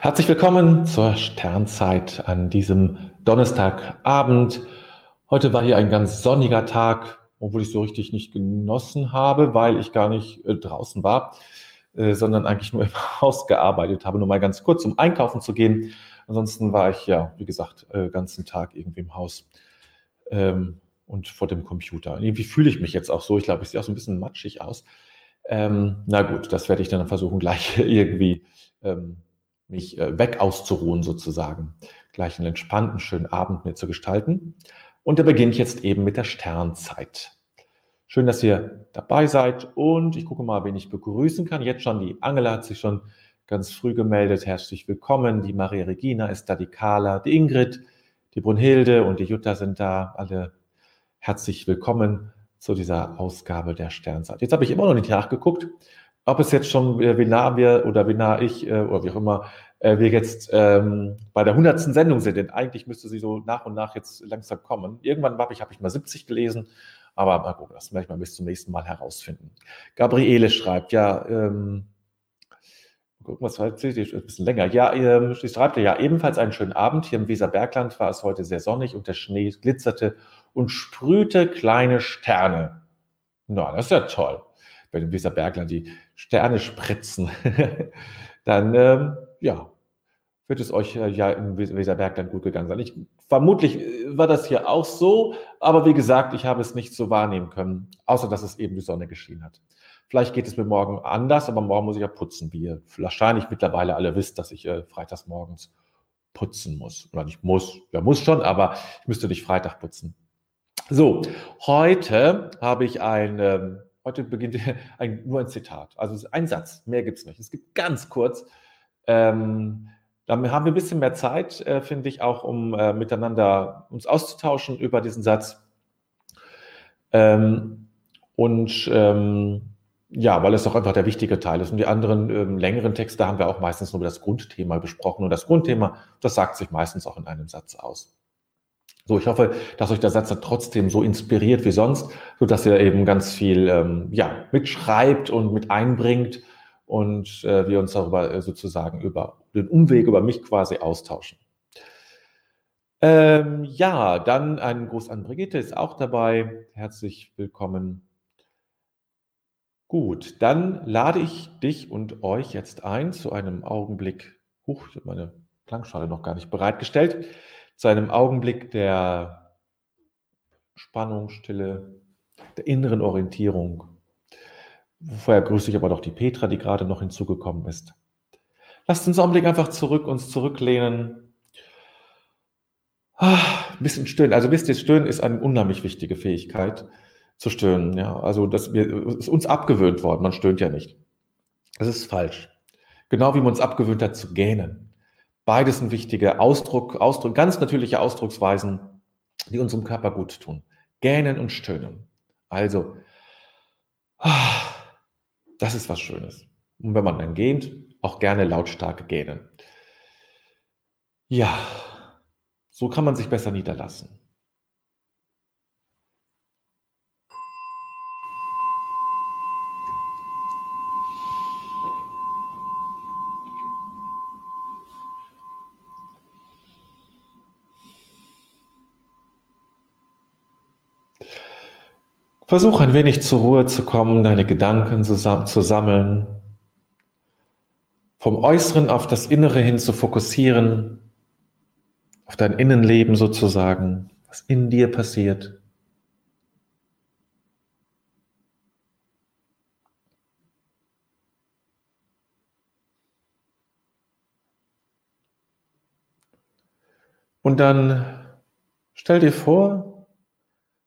Herzlich willkommen zur Sternzeit an diesem Donnerstagabend. Heute war hier ein ganz sonniger Tag, obwohl ich so richtig nicht genossen habe, weil ich gar nicht äh, draußen war, äh, sondern eigentlich nur im Haus gearbeitet habe, nur mal ganz kurz, um einkaufen zu gehen. Ansonsten war ich ja, wie gesagt, äh, ganzen Tag irgendwie im Haus ähm, und vor dem Computer. Irgendwie fühle ich mich jetzt auch so. Ich glaube, ich sehe auch so ein bisschen matschig aus. Ähm, na gut, das werde ich dann versuchen, gleich irgendwie ähm, mich äh, weg auszuruhen sozusagen, gleich einen entspannten, schönen Abend mir zu gestalten. Und der beginnt jetzt eben mit der Sternzeit. Schön, dass ihr dabei seid und ich gucke mal, wen ich begrüßen kann. Jetzt schon, die Angela hat sich schon ganz früh gemeldet. Herzlich willkommen. Die Maria Regina ist da, die Carla, die Ingrid, die Brunhilde und die Jutta sind da. Alle herzlich willkommen zu dieser Ausgabe der Sternzeit. Jetzt habe ich immer noch nicht nachgeguckt, ob es jetzt schon, äh, wie nah wir oder wie nah ich äh, oder wie auch immer, äh, wir jetzt ähm, bei der hundertsten Sendung sind, denn eigentlich müsste sie so nach und nach jetzt langsam kommen. Irgendwann habe ich, hab ich mal 70 gelesen, aber mal gucken, das werde ich mal bis zum nächsten Mal herausfinden. Gabriele schreibt, ja, ähm, gucken, was sie, ein bisschen länger. Ja, ähm, sie schreibt ja, ebenfalls einen schönen Abend. Hier im Weserbergland war es heute sehr sonnig und der Schnee glitzerte und sprühte kleine Sterne. Na, das ist ja toll bei dem Weserbergland die Sterne spritzen, dann ähm, ja, wird es euch äh, ja im Weserbergland gut gegangen sein. Ich, vermutlich äh, war das hier auch so, aber wie gesagt, ich habe es nicht so wahrnehmen können, außer dass es eben die Sonne geschienen hat. Vielleicht geht es mir morgen anders, aber morgen muss ich ja putzen, wie ihr wahrscheinlich mittlerweile alle wisst, dass ich äh, freitags morgens putzen muss. Oder nicht muss, ja muss schon, aber ich müsste nicht Freitag putzen. So, heute habe ich ein ähm, Heute beginnt ein, nur ein Zitat. Also ein Satz, mehr gibt es nicht. Es gibt ganz kurz. Ähm, dann haben wir ein bisschen mehr Zeit, äh, finde ich, auch um äh, miteinander uns auszutauschen über diesen Satz. Ähm, und ähm, ja, weil es doch einfach der wichtige Teil ist. Und die anderen ähm, längeren Texte haben wir auch meistens nur das Grundthema besprochen. Und das Grundthema, das sagt sich meistens auch in einem Satz aus. So, ich hoffe, dass euch der Satz trotzdem so inspiriert wie sonst, so dass ihr eben ganz viel ähm, ja, mitschreibt und mit einbringt und äh, wir uns darüber äh, sozusagen über den Umweg über mich quasi austauschen. Ähm, ja, dann ein Gruß an Brigitte ist auch dabei. Herzlich willkommen. Gut, dann lade ich dich und euch jetzt ein zu einem Augenblick. Huch, ich habe meine Klangschale noch gar nicht bereitgestellt zu einem Augenblick der Spannung, Stille, der inneren Orientierung. Vorher grüße ich aber doch die Petra, die gerade noch hinzugekommen ist. Lasst uns einen Augenblick einfach zurück, uns zurücklehnen. Ah, ein bisschen stöhnen. Also wisst ihr, stöhnen ist eine unheimlich wichtige Fähigkeit zu stöhnen. Ja, also das ist uns abgewöhnt worden. Man stöhnt ja nicht. Das ist falsch. Genau wie man uns abgewöhnt hat zu gähnen. Beides sind wichtige Ausdruck, Ausdruck, ganz natürliche Ausdrucksweisen, die unserem Körper gut tun. Gähnen und stöhnen. Also, das ist was Schönes. Und wenn man dann gähnt, auch gerne lautstark gähnen. Ja, so kann man sich besser niederlassen. Versuch ein wenig zur Ruhe zu kommen, deine Gedanken zu sammeln, vom Äußeren auf das Innere hin zu fokussieren, auf dein Innenleben sozusagen, was in dir passiert. Und dann stell dir vor,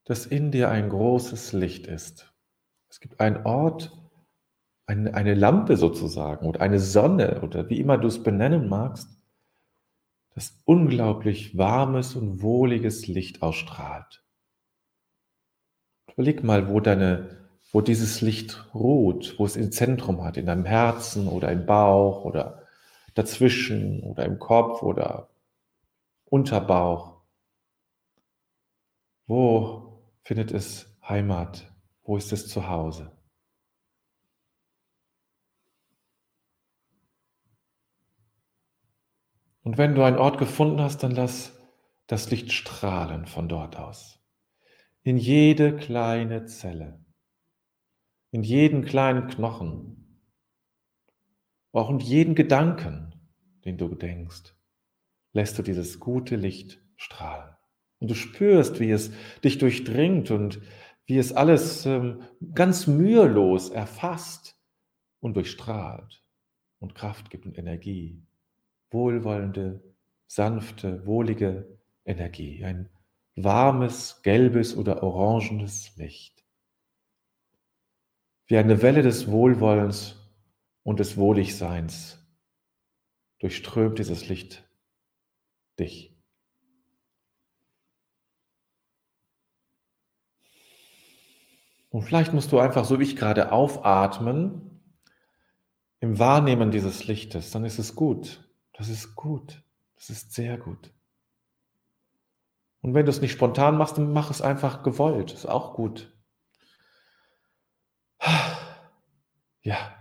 dass in dir ein großes Licht ist. Es gibt einen Ort, eine, eine Lampe sozusagen oder eine Sonne oder wie immer du es benennen magst, das unglaublich warmes und wohliges Licht ausstrahlt. Überleg mal, wo deine, wo dieses Licht ruht, wo es ein Zentrum hat, in deinem Herzen oder im Bauch oder dazwischen oder im Kopf oder Unterbauch. Wo findet es Heimat? Wo ist es zu Hause? Und wenn du einen Ort gefunden hast, dann lass das Licht strahlen von dort aus. In jede kleine Zelle, in jeden kleinen Knochen, auch in jeden Gedanken, den du denkst, lässt du dieses gute Licht strahlen. Und du spürst, wie es dich durchdringt und wie es alles ähm, ganz mühelos erfasst und durchstrahlt und Kraft gibt und Energie. Wohlwollende, sanfte, wohlige Energie. Ein warmes, gelbes oder orangenes Licht. Wie eine Welle des Wohlwollens und des Wohligseins durchströmt dieses Licht dich. Und vielleicht musst du einfach so wie ich gerade aufatmen im Wahrnehmen dieses Lichtes, dann ist es gut. Das ist gut. Das ist sehr gut. Und wenn du es nicht spontan machst, dann mach es einfach gewollt. Ist auch gut. Ja.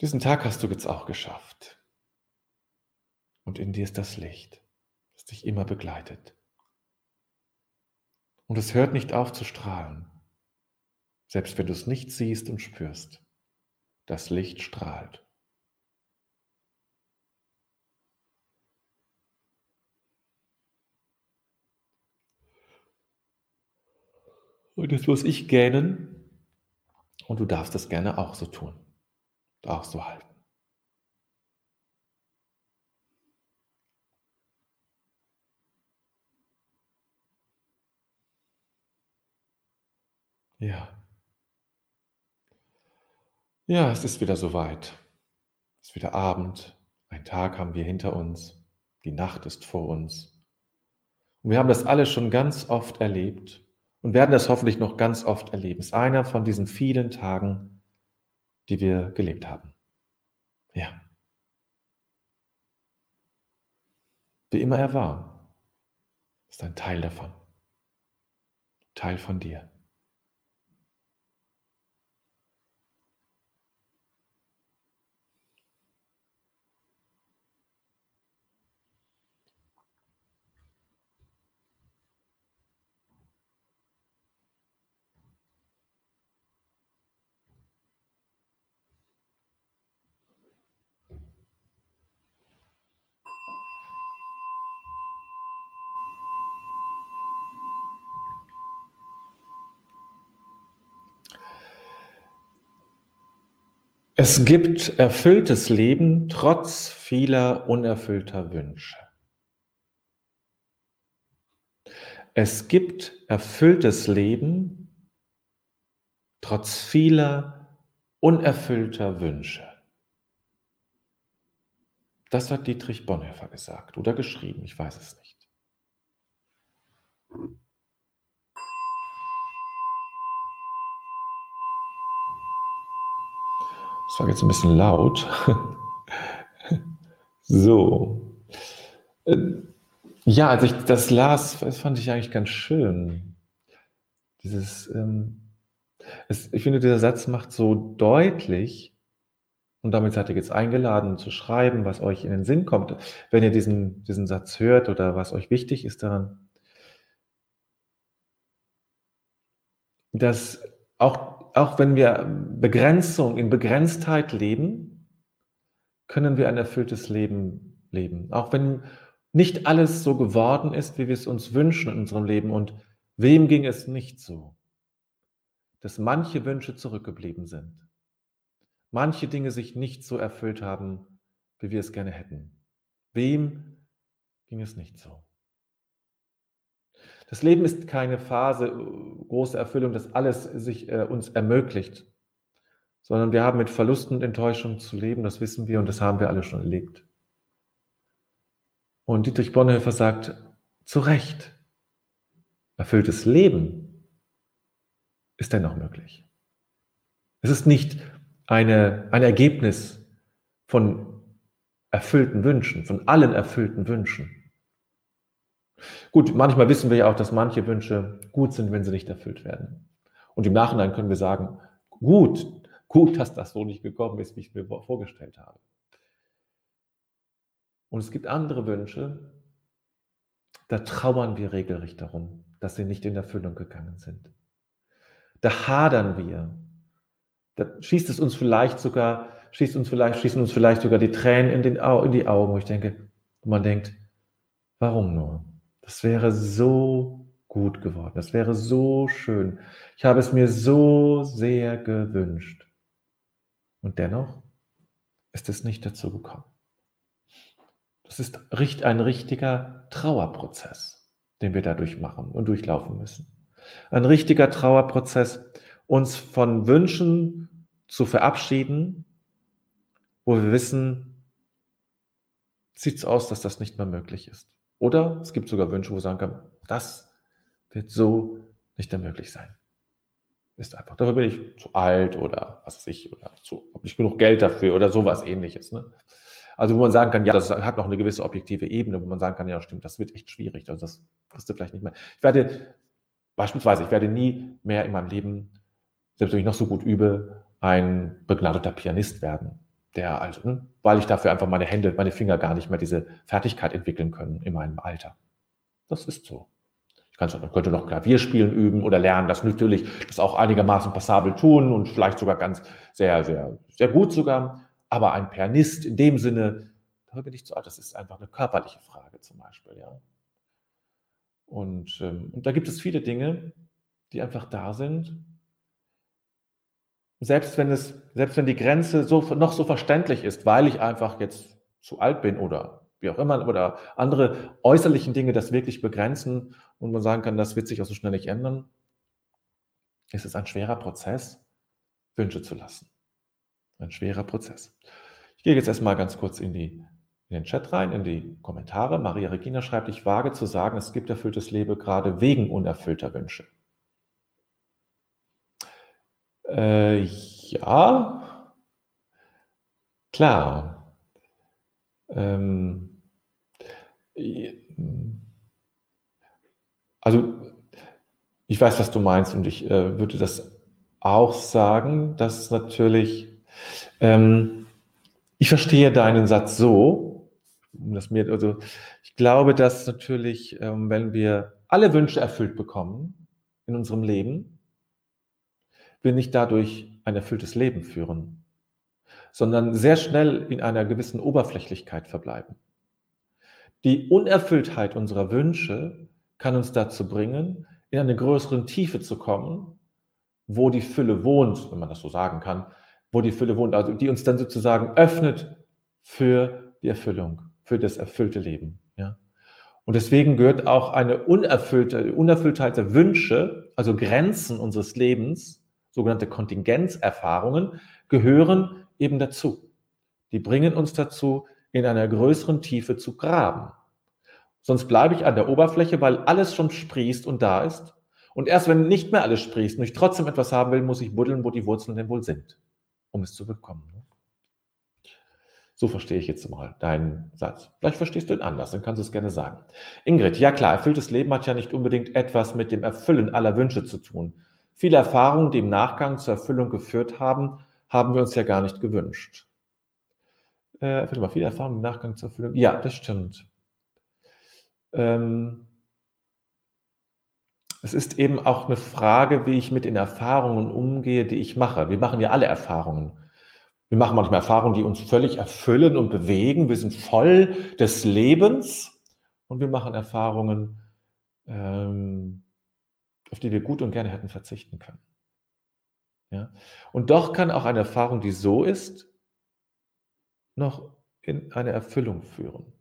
Diesen Tag hast du jetzt auch geschafft. Und in dir ist das Licht, das dich immer begleitet. Und es hört nicht auf zu strahlen, selbst wenn du es nicht siehst und spürst. Das Licht strahlt. Und jetzt muss ich gähnen und du darfst es gerne auch so tun, auch so halten. Ja. Ja, es ist wieder soweit. Es ist wieder Abend. Ein Tag haben wir hinter uns. Die Nacht ist vor uns. Und wir haben das alle schon ganz oft erlebt und werden das hoffentlich noch ganz oft erleben. Es ist einer von diesen vielen Tagen, die wir gelebt haben. Ja. Wie immer er war, ist ein Teil davon. Teil von dir. Es gibt erfülltes Leben trotz vieler unerfüllter Wünsche. Es gibt erfülltes Leben trotz vieler unerfüllter Wünsche. Das hat Dietrich Bonhoeffer gesagt oder geschrieben, ich weiß es nicht. Das war jetzt ein bisschen laut. so. Äh, ja, als ich das las, das fand ich eigentlich ganz schön. Dieses, ähm, es, ich finde, dieser Satz macht so deutlich, und damit seid ihr jetzt eingeladen zu schreiben, was euch in den Sinn kommt, wenn ihr diesen, diesen Satz hört oder was euch wichtig ist daran, dass auch auch wenn wir Begrenzung in Begrenztheit leben, können wir ein erfülltes Leben leben. Auch wenn nicht alles so geworden ist, wie wir es uns wünschen in unserem Leben. Und wem ging es nicht so? Dass manche Wünsche zurückgeblieben sind. Manche Dinge sich nicht so erfüllt haben, wie wir es gerne hätten. Wem ging es nicht so? Das Leben ist keine Phase, äh, große Erfüllung, dass alles sich äh, uns ermöglicht, sondern wir haben mit Verlusten und Enttäuschungen zu leben, das wissen wir und das haben wir alle schon erlebt. Und Dietrich Bonhoeffer sagt, zu Recht, erfülltes Leben ist dennoch möglich. Es ist nicht eine, ein Ergebnis von erfüllten Wünschen, von allen erfüllten Wünschen. Gut, manchmal wissen wir ja auch, dass manche Wünsche gut sind, wenn sie nicht erfüllt werden. Und im Nachhinein können wir sagen, gut, gut, dass das so nicht gekommen ist, wie ich mir vorgestellt habe. Und es gibt andere Wünsche, da trauern wir regelrecht darum, dass sie nicht in Erfüllung gegangen sind. Da hadern wir. Da schießt es uns vielleicht sogar, schießt uns vielleicht, schießen uns vielleicht sogar die Tränen in, den, in die Augen, wo ich denke, man denkt, warum nur? Das wäre so gut geworden. Das wäre so schön. Ich habe es mir so sehr gewünscht. Und dennoch ist es nicht dazu gekommen. Das ist ein richtiger Trauerprozess, den wir dadurch machen und durchlaufen müssen. Ein richtiger Trauerprozess, uns von Wünschen zu verabschieden, wo wir wissen, sieht es aus, dass das nicht mehr möglich ist. Oder es gibt sogar Wünsche, wo sagen können, das wird so nicht mehr möglich sein. Ist einfach. Dafür bin ich zu alt oder was weiß ich, oder zu, habe nicht genug Geld dafür oder sowas ähnliches. Ne? Also wo man sagen kann, ja, das hat noch eine gewisse objektive Ebene, wo man sagen kann, ja, stimmt, das wird echt schwierig. Also das kriegst du vielleicht nicht mehr. Ich werde beispielsweise, ich werde nie mehr in meinem Leben, selbst wenn ich noch so gut übe, ein begnadeter Pianist werden. Der also, ne, weil ich dafür einfach meine Hände, meine Finger gar nicht mehr diese Fertigkeit entwickeln können in meinem Alter. Das ist so. Ich könnte noch Klavier spielen üben oder lernen, das natürlich das auch einigermaßen passabel tun und vielleicht sogar ganz sehr, sehr, sehr gut sogar. Aber ein Pianist in dem Sinne, da bin ich zu alt. Das ist einfach eine körperliche Frage zum Beispiel, ja. Und, ähm, und da gibt es viele Dinge, die einfach da sind. Selbst wenn es, selbst wenn die Grenze so, noch so verständlich ist, weil ich einfach jetzt zu alt bin oder wie auch immer, oder andere äußerlichen Dinge das wirklich begrenzen und man sagen kann, das wird sich auch so schnell nicht ändern, ist es ein schwerer Prozess, Wünsche zu lassen. Ein schwerer Prozess. Ich gehe jetzt erstmal ganz kurz in, die, in den Chat rein, in die Kommentare. Maria Regina schreibt, ich wage zu sagen, es gibt erfülltes Leben gerade wegen unerfüllter Wünsche. Äh, ja, klar. Ähm, also, ich weiß, was du meinst und ich äh, würde das auch sagen, dass natürlich, ähm, ich verstehe deinen Satz so, dass mir, also ich glaube, dass natürlich, ähm, wenn wir alle Wünsche erfüllt bekommen in unserem Leben, wir nicht dadurch ein erfülltes Leben führen, sondern sehr schnell in einer gewissen Oberflächlichkeit verbleiben. Die Unerfülltheit unserer Wünsche kann uns dazu bringen, in eine größere Tiefe zu kommen, wo die Fülle wohnt, wenn man das so sagen kann, wo die Fülle wohnt, also die uns dann sozusagen öffnet für die Erfüllung, für das erfüllte Leben. Ja? Und deswegen gehört auch eine unerfüllte, Unerfülltheit der Wünsche, also Grenzen unseres Lebens, sogenannte Kontingenzerfahrungen, gehören eben dazu. Die bringen uns dazu, in einer größeren Tiefe zu graben. Sonst bleibe ich an der Oberfläche, weil alles schon sprießt und da ist. Und erst wenn nicht mehr alles sprießt und ich trotzdem etwas haben will, muss ich buddeln, wo die Wurzeln denn wohl sind, um es zu bekommen. So verstehe ich jetzt mal deinen Satz. Vielleicht verstehst du ihn anders, dann kannst du es gerne sagen. Ingrid, ja klar, erfülltes Leben hat ja nicht unbedingt etwas mit dem Erfüllen aller Wünsche zu tun. Viele Erfahrungen, die im Nachgang zur Erfüllung geführt haben, haben wir uns ja gar nicht gewünscht. Äh, warte mal, viele Erfahrungen im Nachgang zur Erfüllung. Ja, das stimmt. Ähm, es ist eben auch eine Frage, wie ich mit den Erfahrungen umgehe, die ich mache. Wir machen ja alle Erfahrungen. Wir machen manchmal Erfahrungen, die uns völlig erfüllen und bewegen. Wir sind voll des Lebens und wir machen Erfahrungen, ähm, auf die wir gut und gerne hätten verzichten können. Ja? Und doch kann auch eine Erfahrung, die so ist, noch in eine Erfüllung führen.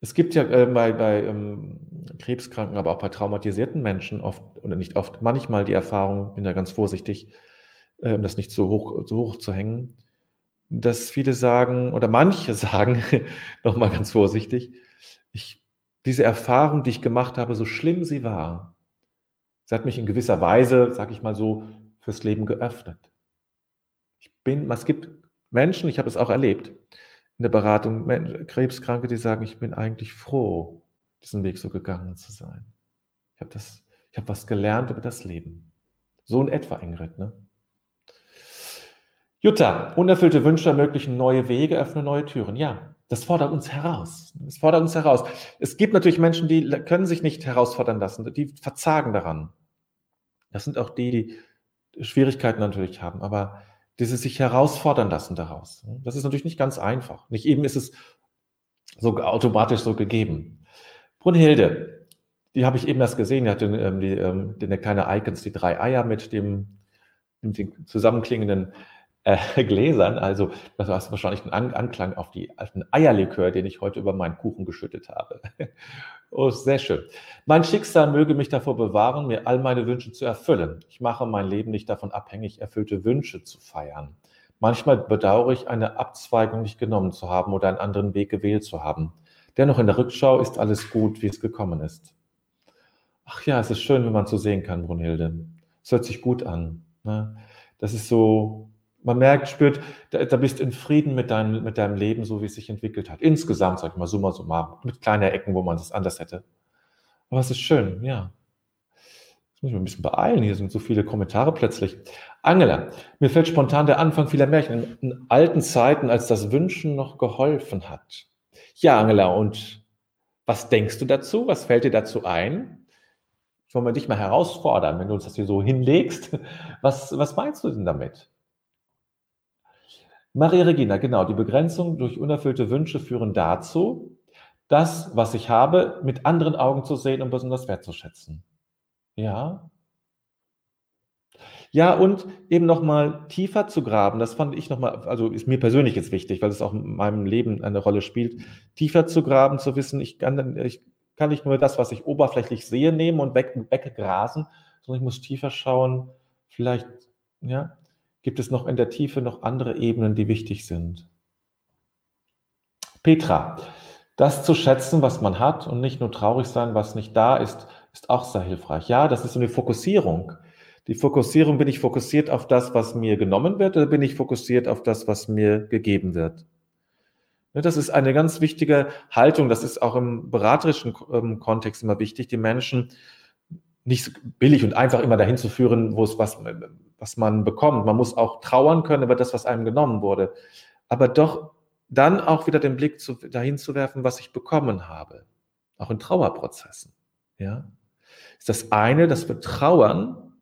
Es gibt ja äh, bei, bei ähm, Krebskranken, aber auch bei traumatisierten Menschen oft, oder nicht oft, manchmal die Erfahrung, bin da ganz vorsichtig, äh, das nicht so hoch, so hoch zu hängen, dass viele sagen, oder manche sagen, nochmal ganz vorsichtig, ich, diese Erfahrung, die ich gemacht habe, so schlimm sie war, sie hat mich in gewisser Weise, sag ich mal so, fürs Leben geöffnet bin, es gibt Menschen, ich habe es auch erlebt, in der Beratung, Krebskranke, die sagen, ich bin eigentlich froh, diesen Weg so gegangen zu sein. Ich habe das, ich habe was gelernt über das Leben. So in etwa, Ingrid, ne? Jutta, unerfüllte Wünsche ermöglichen neue Wege, öffnen neue Türen. Ja, das fordert uns heraus. Das fordert uns heraus. Es gibt natürlich Menschen, die können sich nicht herausfordern lassen, die verzagen daran. Das sind auch die, die Schwierigkeiten natürlich haben, aber dieses sich herausfordern lassen daraus. Das ist natürlich nicht ganz einfach. Nicht eben ist es so automatisch so gegeben. Brunhilde, die habe ich eben erst gesehen, die hatte ähm, die, ähm, eine kleine Icons, die drei Eier mit dem, mit den zusammenklingenden äh, Gläsern. Also das war wahrscheinlich ein An Anklang auf, die, auf den Eierlikör, den ich heute über meinen Kuchen geschüttet habe. oh, sehr schön. Mein Schicksal möge mich davor bewahren, mir all meine Wünsche zu erfüllen. Ich mache mein Leben nicht davon abhängig, erfüllte Wünsche zu feiern. Manchmal bedauere ich, eine Abzweigung nicht genommen zu haben oder einen anderen Weg gewählt zu haben. Dennoch in der Rückschau ist alles gut, wie es gekommen ist. Ach ja, es ist schön, wenn man so sehen kann, Brunhilde. Es hört sich gut an. Ne? Das ist so, man merkt, spürt, da, da bist in Frieden mit deinem, mit deinem Leben, so wie es sich entwickelt hat. Insgesamt, sag ich mal, summa summarum, mit kleinen Ecken, wo man es anders hätte. Aber es ist schön, ja. Jetzt muss ich mich ein bisschen beeilen, hier sind so viele Kommentare plötzlich. Angela, mir fällt spontan der Anfang vieler Märchen in, in alten Zeiten, als das Wünschen noch geholfen hat. Ja, Angela, und was denkst du dazu? Was fällt dir dazu ein? Wollen wir dich mal herausfordern, wenn du uns das hier so hinlegst? Was, was meinst du denn damit? Maria Regina, genau, die Begrenzung durch unerfüllte Wünsche führen dazu, das, was ich habe, mit anderen Augen zu sehen und besonders wertzuschätzen. Ja. Ja, und eben nochmal tiefer zu graben, das fand ich nochmal, also ist mir persönlich jetzt wichtig, weil es auch in meinem Leben eine Rolle spielt, tiefer zu graben, zu wissen, ich kann, ich kann nicht nur das, was ich oberflächlich sehe, nehmen und weg, weggrasen, sondern ich muss tiefer schauen, vielleicht, ja, gibt es noch in der Tiefe noch andere Ebenen, die wichtig sind. Petra, das zu schätzen, was man hat und nicht nur traurig sein, was nicht da ist, ist auch sehr hilfreich. Ja, das ist so eine Fokussierung. Die Fokussierung, bin ich fokussiert auf das, was mir genommen wird, oder bin ich fokussiert auf das, was mir gegeben wird? Ne, das ist eine ganz wichtige Haltung. Das ist auch im beraterischen ähm, Kontext immer wichtig, die Menschen nicht billig und einfach immer dahin zu führen, wo es was, was man bekommt. Man muss auch trauern können über das, was einem genommen wurde. Aber doch dann auch wieder den Blick zu, dahin zu werfen, was ich bekommen habe. Auch in Trauerprozessen. Ja? Ist das eine, das Betrauern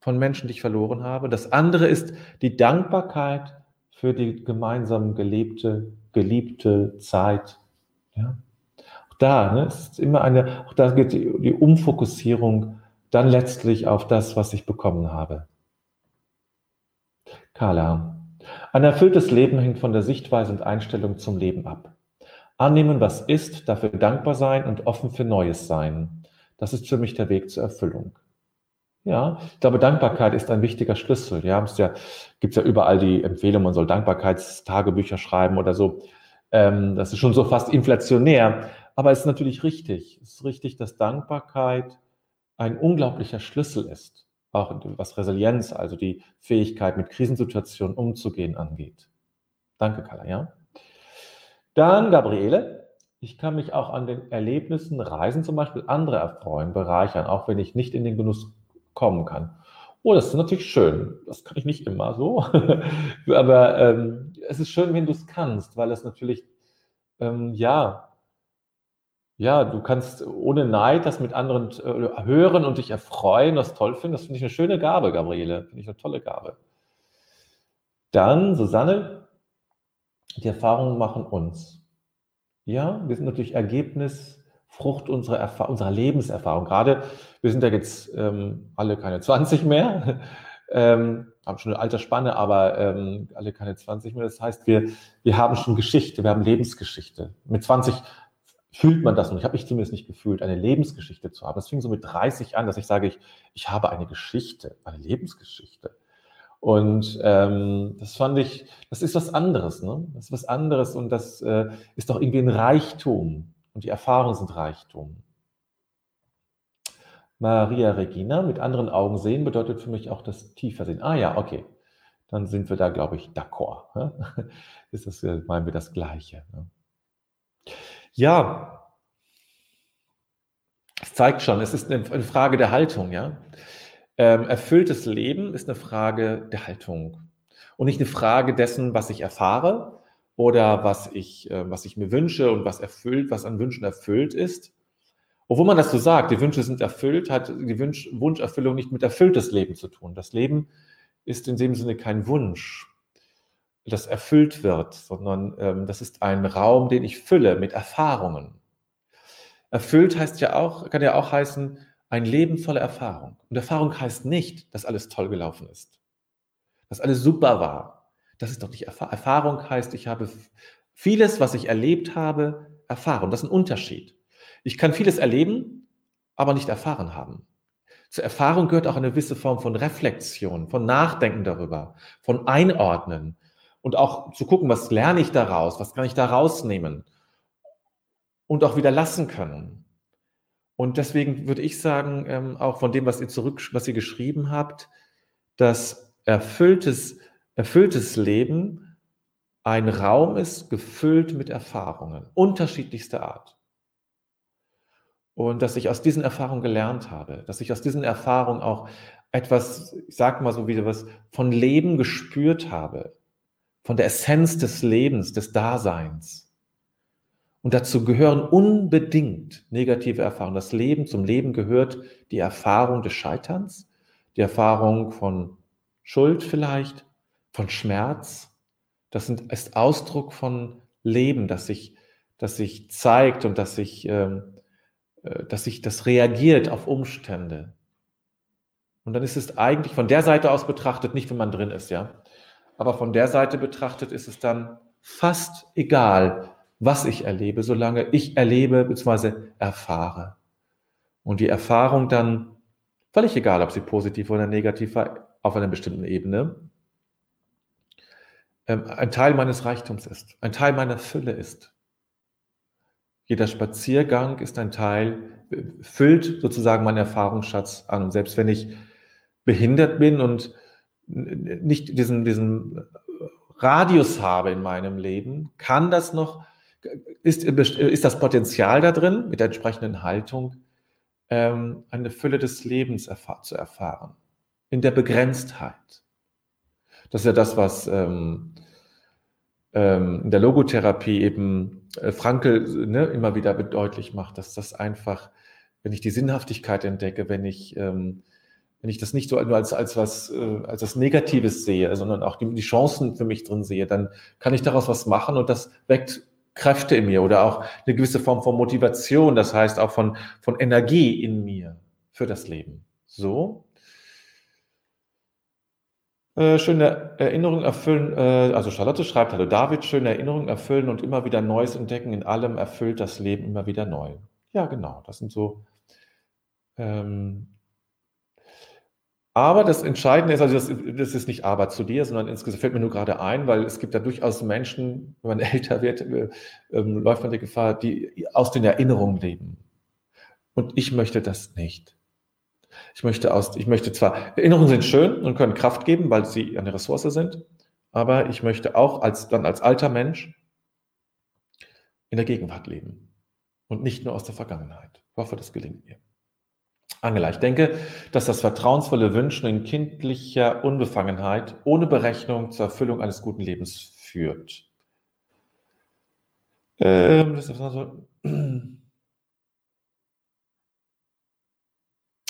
von Menschen, die ich verloren habe. Das andere ist die Dankbarkeit für die gemeinsam gelebte, geliebte Zeit. Ja? da, ne, ist immer eine, auch da geht die Umfokussierung dann letztlich auf das, was ich bekommen habe. Carla, ein erfülltes Leben hängt von der Sichtweise und Einstellung zum Leben ab. Annehmen, was ist, dafür dankbar sein und offen für Neues sein. Das ist für mich der Weg zur Erfüllung. Ja, ich glaube, Dankbarkeit ist ein wichtiger Schlüssel. Ja, es ja, gibt ja überall die Empfehlung, man soll Dankbarkeitstagebücher schreiben oder so. Ähm, das ist schon so fast inflationär. Aber es ist natürlich richtig. Es ist richtig, dass Dankbarkeit ein unglaublicher Schlüssel ist, auch was Resilienz, also die Fähigkeit, mit Krisensituationen umzugehen, angeht. Danke, Carla, ja. Dann, Gabriele, ich kann mich auch an den Erlebnissen, Reisen zum Beispiel, andere erfreuen, bereichern, auch wenn ich nicht in den Genuss kommen kann. Oh, das ist natürlich schön. Das kann ich nicht immer so. Aber ähm, es ist schön, wenn du es kannst, weil es natürlich, ähm, ja, ja, du kannst ohne Neid das mit anderen äh, hören und dich erfreuen, das toll finden. Das finde ich eine schöne Gabe, Gabriele. Finde ich eine tolle Gabe. Dann, Susanne, die Erfahrungen machen uns. Ja, wir sind natürlich Ergebnis, Frucht unserer, Erfa unserer Lebenserfahrung. Gerade, wir sind ja jetzt ähm, alle keine 20 mehr, ähm, haben schon eine Altersspanne, aber ähm, alle keine 20 mehr. Das heißt, wir, wir haben schon Geschichte, wir haben Lebensgeschichte. Mit 20 fühlt man das, und ich habe mich zumindest nicht gefühlt, eine Lebensgeschichte zu haben. Es fing so mit 30 an, dass ich sage, ich, ich habe eine Geschichte, eine Lebensgeschichte. Und ähm, das fand ich, das ist was anderes, ne? Das ist was anderes und das äh, ist doch irgendwie ein Reichtum. Und die Erfahrungen sind Reichtum. Maria Regina, mit anderen Augen sehen, bedeutet für mich auch das tiefer sehen. Ah ja, okay. Dann sind wir da, glaube ich, d'accord. Ne? Ist das, äh, meinen wir das Gleiche. Ne? Ja, es zeigt schon, es ist eine Frage der Haltung, ja. Ähm, erfülltes Leben ist eine Frage der Haltung. und nicht eine Frage dessen, was ich erfahre oder was ich, äh, was ich mir wünsche und was erfüllt, was an Wünschen erfüllt ist. Obwohl man das so sagt, die Wünsche sind erfüllt, hat die Wunsch, Wunscherfüllung nicht mit erfülltes Leben zu tun. Das Leben ist in dem Sinne kein Wunsch, das erfüllt wird, sondern ähm, das ist ein Raum, den ich fülle mit Erfahrungen. Erfüllt heißt ja auch, kann ja auch heißen, ein Leben voller Erfahrung. Und Erfahrung heißt nicht, dass alles toll gelaufen ist, dass alles super war. Das ist doch nicht Erfahrung. Erfahrung heißt, ich habe vieles, was ich erlebt habe, erfahren. Das ist ein Unterschied. Ich kann vieles erleben, aber nicht erfahren haben. Zur Erfahrung gehört auch eine gewisse Form von Reflexion, von Nachdenken darüber, von Einordnen und auch zu gucken, was lerne ich daraus, was kann ich da rausnehmen und auch wieder lassen können. Und deswegen würde ich sagen, ähm, auch von dem, was ihr zurück, was ihr geschrieben habt, dass erfülltes, erfülltes Leben ein Raum ist, gefüllt mit Erfahrungen unterschiedlichster Art. Und dass ich aus diesen Erfahrungen gelernt habe, dass ich aus diesen Erfahrungen auch etwas, ich sag mal so wieder was, von Leben gespürt habe, von der Essenz des Lebens, des Daseins. Und dazu gehören unbedingt negative Erfahrungen. Das Leben, zum Leben gehört die Erfahrung des Scheiterns, die Erfahrung von Schuld vielleicht, von Schmerz. Das ist Ausdruck von Leben, das sich, das sich zeigt und das sich, ähm, äh, dass sich das reagiert auf Umstände. Und dann ist es eigentlich von der Seite aus betrachtet, nicht wenn man drin ist, ja. Aber von der Seite betrachtet ist es dann fast egal, was ich erlebe, solange ich erlebe bzw. erfahre. Und die Erfahrung dann, völlig egal, ob sie positiv oder negativ war, auf einer bestimmten Ebene, ähm, ein Teil meines Reichtums ist, ein Teil meiner Fülle ist. Jeder Spaziergang ist ein Teil, füllt sozusagen meinen Erfahrungsschatz an. Und selbst wenn ich behindert bin und nicht diesen, diesen Radius habe in meinem Leben, kann das noch ist, ist das Potenzial da drin, mit der entsprechenden Haltung ähm, eine Fülle des Lebens erfahr zu erfahren, in der Begrenztheit. Das ist ja das, was ähm, ähm, in der Logotherapie eben äh, Frankel ne, immer wieder deutlich macht, dass das einfach, wenn ich die Sinnhaftigkeit entdecke, wenn ich, ähm, wenn ich das nicht so nur als, als was, äh, als das Negatives sehe, sondern auch die, die Chancen für mich drin sehe, dann kann ich daraus was machen und das weckt Kräfte in mir oder auch eine gewisse Form von Motivation, das heißt auch von, von Energie in mir für das Leben. So. Äh, schöne Erinnerungen erfüllen, äh, also Charlotte schreibt, hallo David, schöne Erinnerungen erfüllen und immer wieder Neues entdecken, in allem erfüllt das Leben immer wieder neu. Ja, genau, das sind so ähm, aber das Entscheidende ist, also das, das, ist nicht Arbeit zu dir, sondern insgesamt fällt mir nur gerade ein, weil es gibt ja durchaus Menschen, wenn man älter wird, äh, ähm, läuft man die Gefahr, die aus den Erinnerungen leben. Und ich möchte das nicht. Ich möchte aus, ich möchte zwar, Erinnerungen sind schön und können Kraft geben, weil sie eine Ressource sind, aber ich möchte auch als, dann als alter Mensch in der Gegenwart leben und nicht nur aus der Vergangenheit. Ich hoffe, das gelingt mir. Angela, ich denke, dass das vertrauensvolle Wünschen in kindlicher Unbefangenheit ohne Berechnung zur Erfüllung eines guten Lebens führt. Ähm, also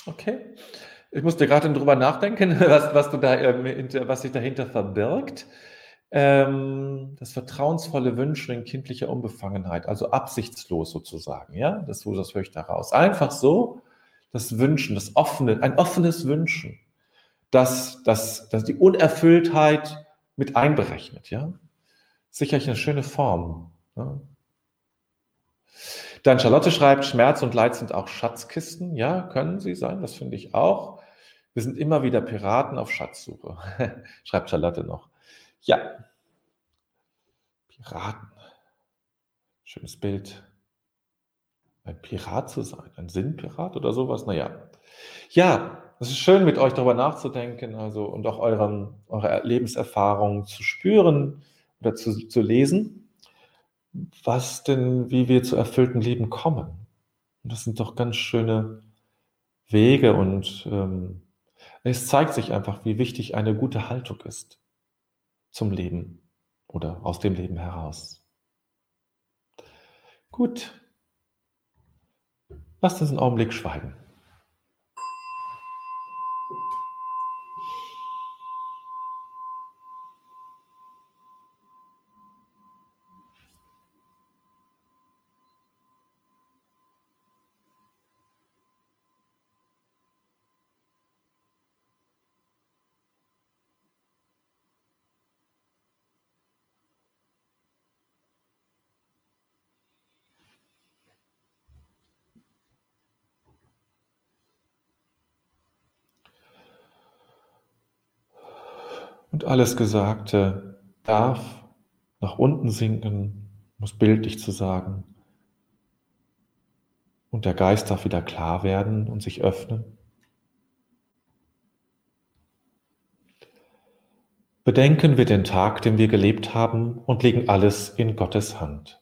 okay. Ich musste gerade darüber nachdenken, was, was, du da, was sich dahinter verbirgt. Ähm, das vertrauensvolle Wünschen in kindlicher Unbefangenheit, also absichtslos sozusagen, ja, das, das höre ich daraus. Einfach so, das Wünschen, das offene, ein offenes Wünschen, das, das, das die Unerfülltheit mit einberechnet, ja. Sicherlich eine schöne Form. Ja? Dann Charlotte schreibt, Schmerz und Leid sind auch Schatzkisten. Ja, können sie sein, das finde ich auch. Wir sind immer wieder Piraten auf Schatzsuche, schreibt Charlotte noch. Ja, Piraten. Schönes Bild ein Pirat zu sein, ein Sinnpirat oder sowas. Naja, ja, es ist schön, mit euch darüber nachzudenken, also und auch euren, eure Lebenserfahrung zu spüren oder zu, zu lesen, was denn, wie wir zu erfüllten Leben kommen. Und das sind doch ganz schöne Wege und ähm, es zeigt sich einfach, wie wichtig eine gute Haltung ist. zum Leben oder aus dem Leben heraus. Gut, lasst uns einen Augenblick schweigen. Und alles Gesagte darf nach unten sinken, muss bildlich zu sagen. Und der Geist darf wieder klar werden und sich öffnen. Bedenken wir den Tag, den wir gelebt haben, und legen alles in Gottes Hand.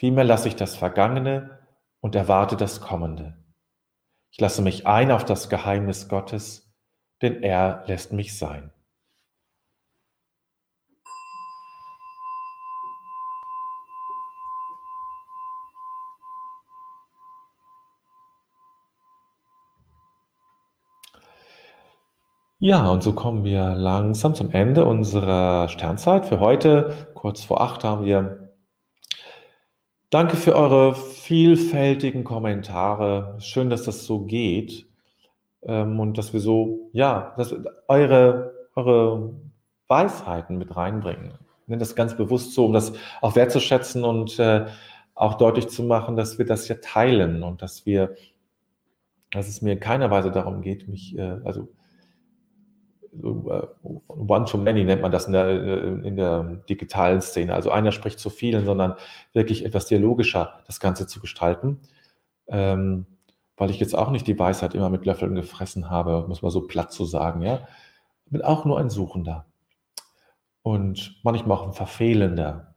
Vielmehr lasse ich das Vergangene und erwarte das Kommende. Ich lasse mich ein auf das Geheimnis Gottes, denn er lässt mich sein. Ja, und so kommen wir langsam zum Ende unserer Sternzeit. Für heute, kurz vor acht, haben wir Danke für eure vielfältigen Kommentare. Schön, dass das so geht ähm, und dass wir so, ja, dass eure, eure Weisheiten mit reinbringen. Ich nenne das ganz bewusst so, um das auch wertzuschätzen und äh, auch deutlich zu machen, dass wir das ja teilen und dass wir, dass es mir in keiner Weise darum geht, mich, äh, also one to many nennt man das in der, äh, in der digitalen Szene. Also einer spricht zu vielen, sondern wirklich etwas dialogischer das Ganze zu gestalten. Ähm, weil ich jetzt auch nicht die Weisheit immer mit Löffeln gefressen habe, muss man so platt zu sagen, ja. Bin auch nur ein Suchender. Und manchmal auch ein Verfehlender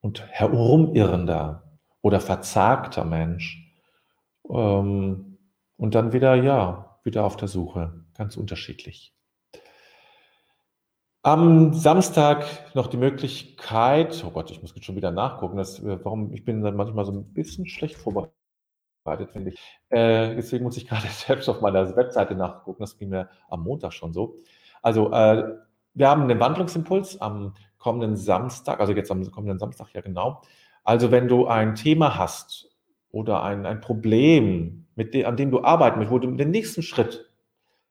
und herumirrender oder verzagter Mensch. Ähm, und dann wieder, ja, wieder auf der Suche. Ganz unterschiedlich. Am Samstag noch die Möglichkeit, oh Gott, ich muss jetzt schon wieder nachgucken, dass, äh, warum ich bin dann manchmal so ein bisschen schlecht vorbereitet, finde ich. Äh, deswegen muss ich gerade selbst auf meiner Webseite nachgucken, das ging mir am Montag schon so. Also, äh, wir haben den Wandlungsimpuls am kommenden Samstag, also jetzt am kommenden Samstag, ja genau. Also, wenn du ein Thema hast oder ein, ein Problem, mit dem, an dem du arbeiten möchtest, wo du den nächsten Schritt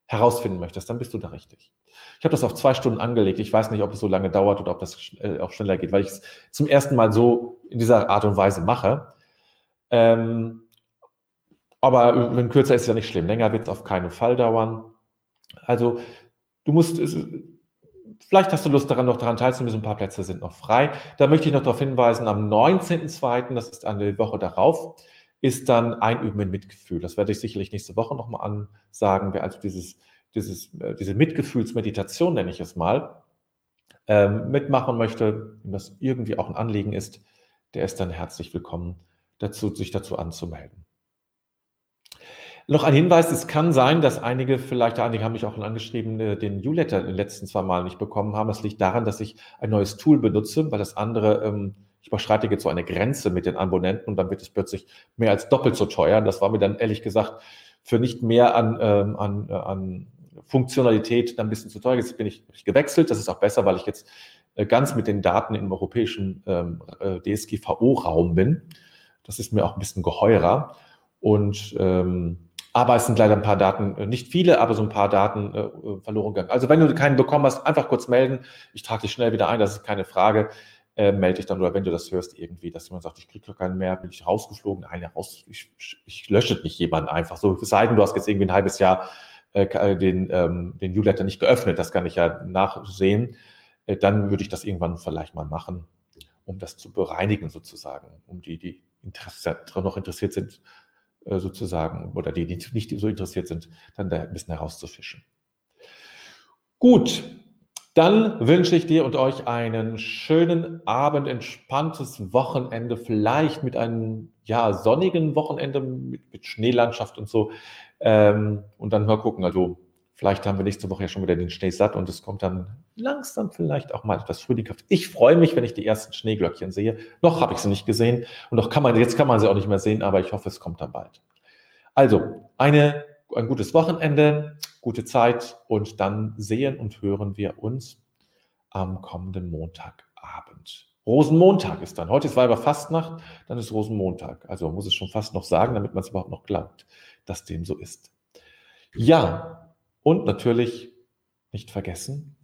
herausfinden möchtest, dann bist du da richtig. Ich habe das auf zwei Stunden angelegt. Ich weiß nicht, ob es so lange dauert oder ob das äh, auch schneller geht, weil ich es zum ersten Mal so in dieser Art und Weise mache. Ähm, aber wenn kürzer ist es ja nicht schlimm. Länger wird es auf keinen Fall dauern. Also du musst, vielleicht hast du Lust daran, noch daran teilzunehmen. Ein paar Plätze sind noch frei. Da möchte ich noch darauf hinweisen, am 19.02., das ist eine Woche darauf, ist dann Einüben in Mitgefühl. Das werde ich sicherlich nächste Woche nochmal ansagen. Wer also dieses, dieses, äh, diese Mitgefühlsmeditation, nenne ich es mal, ähm, mitmachen möchte, wenn das irgendwie auch ein Anliegen ist, der ist dann herzlich willkommen dazu, sich dazu anzumelden. Noch ein Hinweis, es kann sein, dass einige, vielleicht einige haben mich auch angeschrieben, äh, den U-Letter in den letzten zwei Mal nicht bekommen haben. Es liegt daran, dass ich ein neues Tool benutze, weil das andere ähm, ich überschreite jetzt so eine Grenze mit den Abonnenten und dann wird es plötzlich mehr als doppelt so teuer. Das war mir dann ehrlich gesagt für nicht mehr an, ähm, an, äh, an Funktionalität dann ein bisschen zu teuer. Jetzt bin ich, ich gewechselt. Das ist auch besser, weil ich jetzt äh, ganz mit den Daten im europäischen ähm, äh, DSGVO-Raum bin. Das ist mir auch ein bisschen geheurer. Und ähm, aber es sind leider ein paar Daten, äh, nicht viele, aber so ein paar Daten äh, verloren gegangen. Also wenn du keinen bekommen hast, einfach kurz melden. Ich trage dich schnell wieder ein, das ist keine Frage. Äh, melde dich dann oder wenn du das hörst irgendwie, dass jemand sagt, ich kriege keinen mehr, bin ich rausgeflogen. Nein, raus, ich, ich lösche nicht jemanden einfach so. Es sei denn, du hast jetzt irgendwie ein halbes Jahr äh, den, ähm, den Newsletter nicht geöffnet, das kann ich ja nachsehen. Äh, dann würde ich das irgendwann vielleicht mal machen, um das zu bereinigen sozusagen, um die, die Interesse, noch interessiert sind, äh, sozusagen, oder die, die nicht so interessiert sind, dann da ein bisschen herauszufischen. Gut, dann wünsche ich dir und euch einen schönen Abend, entspanntes Wochenende, vielleicht mit einem ja, sonnigen Wochenende mit, mit Schneelandschaft und so. Ähm, und dann mal gucken. Also vielleicht haben wir nächste Woche ja schon wieder den Schnee satt und es kommt dann langsam vielleicht auch mal etwas frühlinghaft. Ich freue mich, wenn ich die ersten Schneeglöckchen sehe. Noch habe ich sie nicht gesehen und noch kann man, jetzt kann man sie auch nicht mehr sehen, aber ich hoffe, es kommt dann bald. Also, eine, ein gutes Wochenende, gute Zeit und dann sehen und hören wir uns am kommenden Montagabend. Rosenmontag ist dann. Heute ist Weiberfastnacht, dann ist Rosenmontag. Also man muss es schon fast noch sagen, damit man es überhaupt noch glaubt, dass dem so ist. Ja, und natürlich nicht vergessen,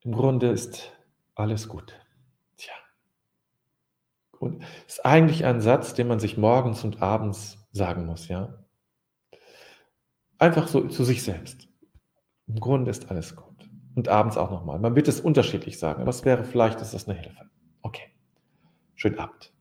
im Grunde ist alles gut. Tja. Und ist eigentlich ein Satz, den man sich morgens und abends sagen muss, ja. Einfach so zu sich selbst. Im Grunde ist alles gut. Und abends auch nochmal. Man wird es unterschiedlich sagen, aber es wäre vielleicht, ist das eine Hilfe. Okay. Schönen Abend.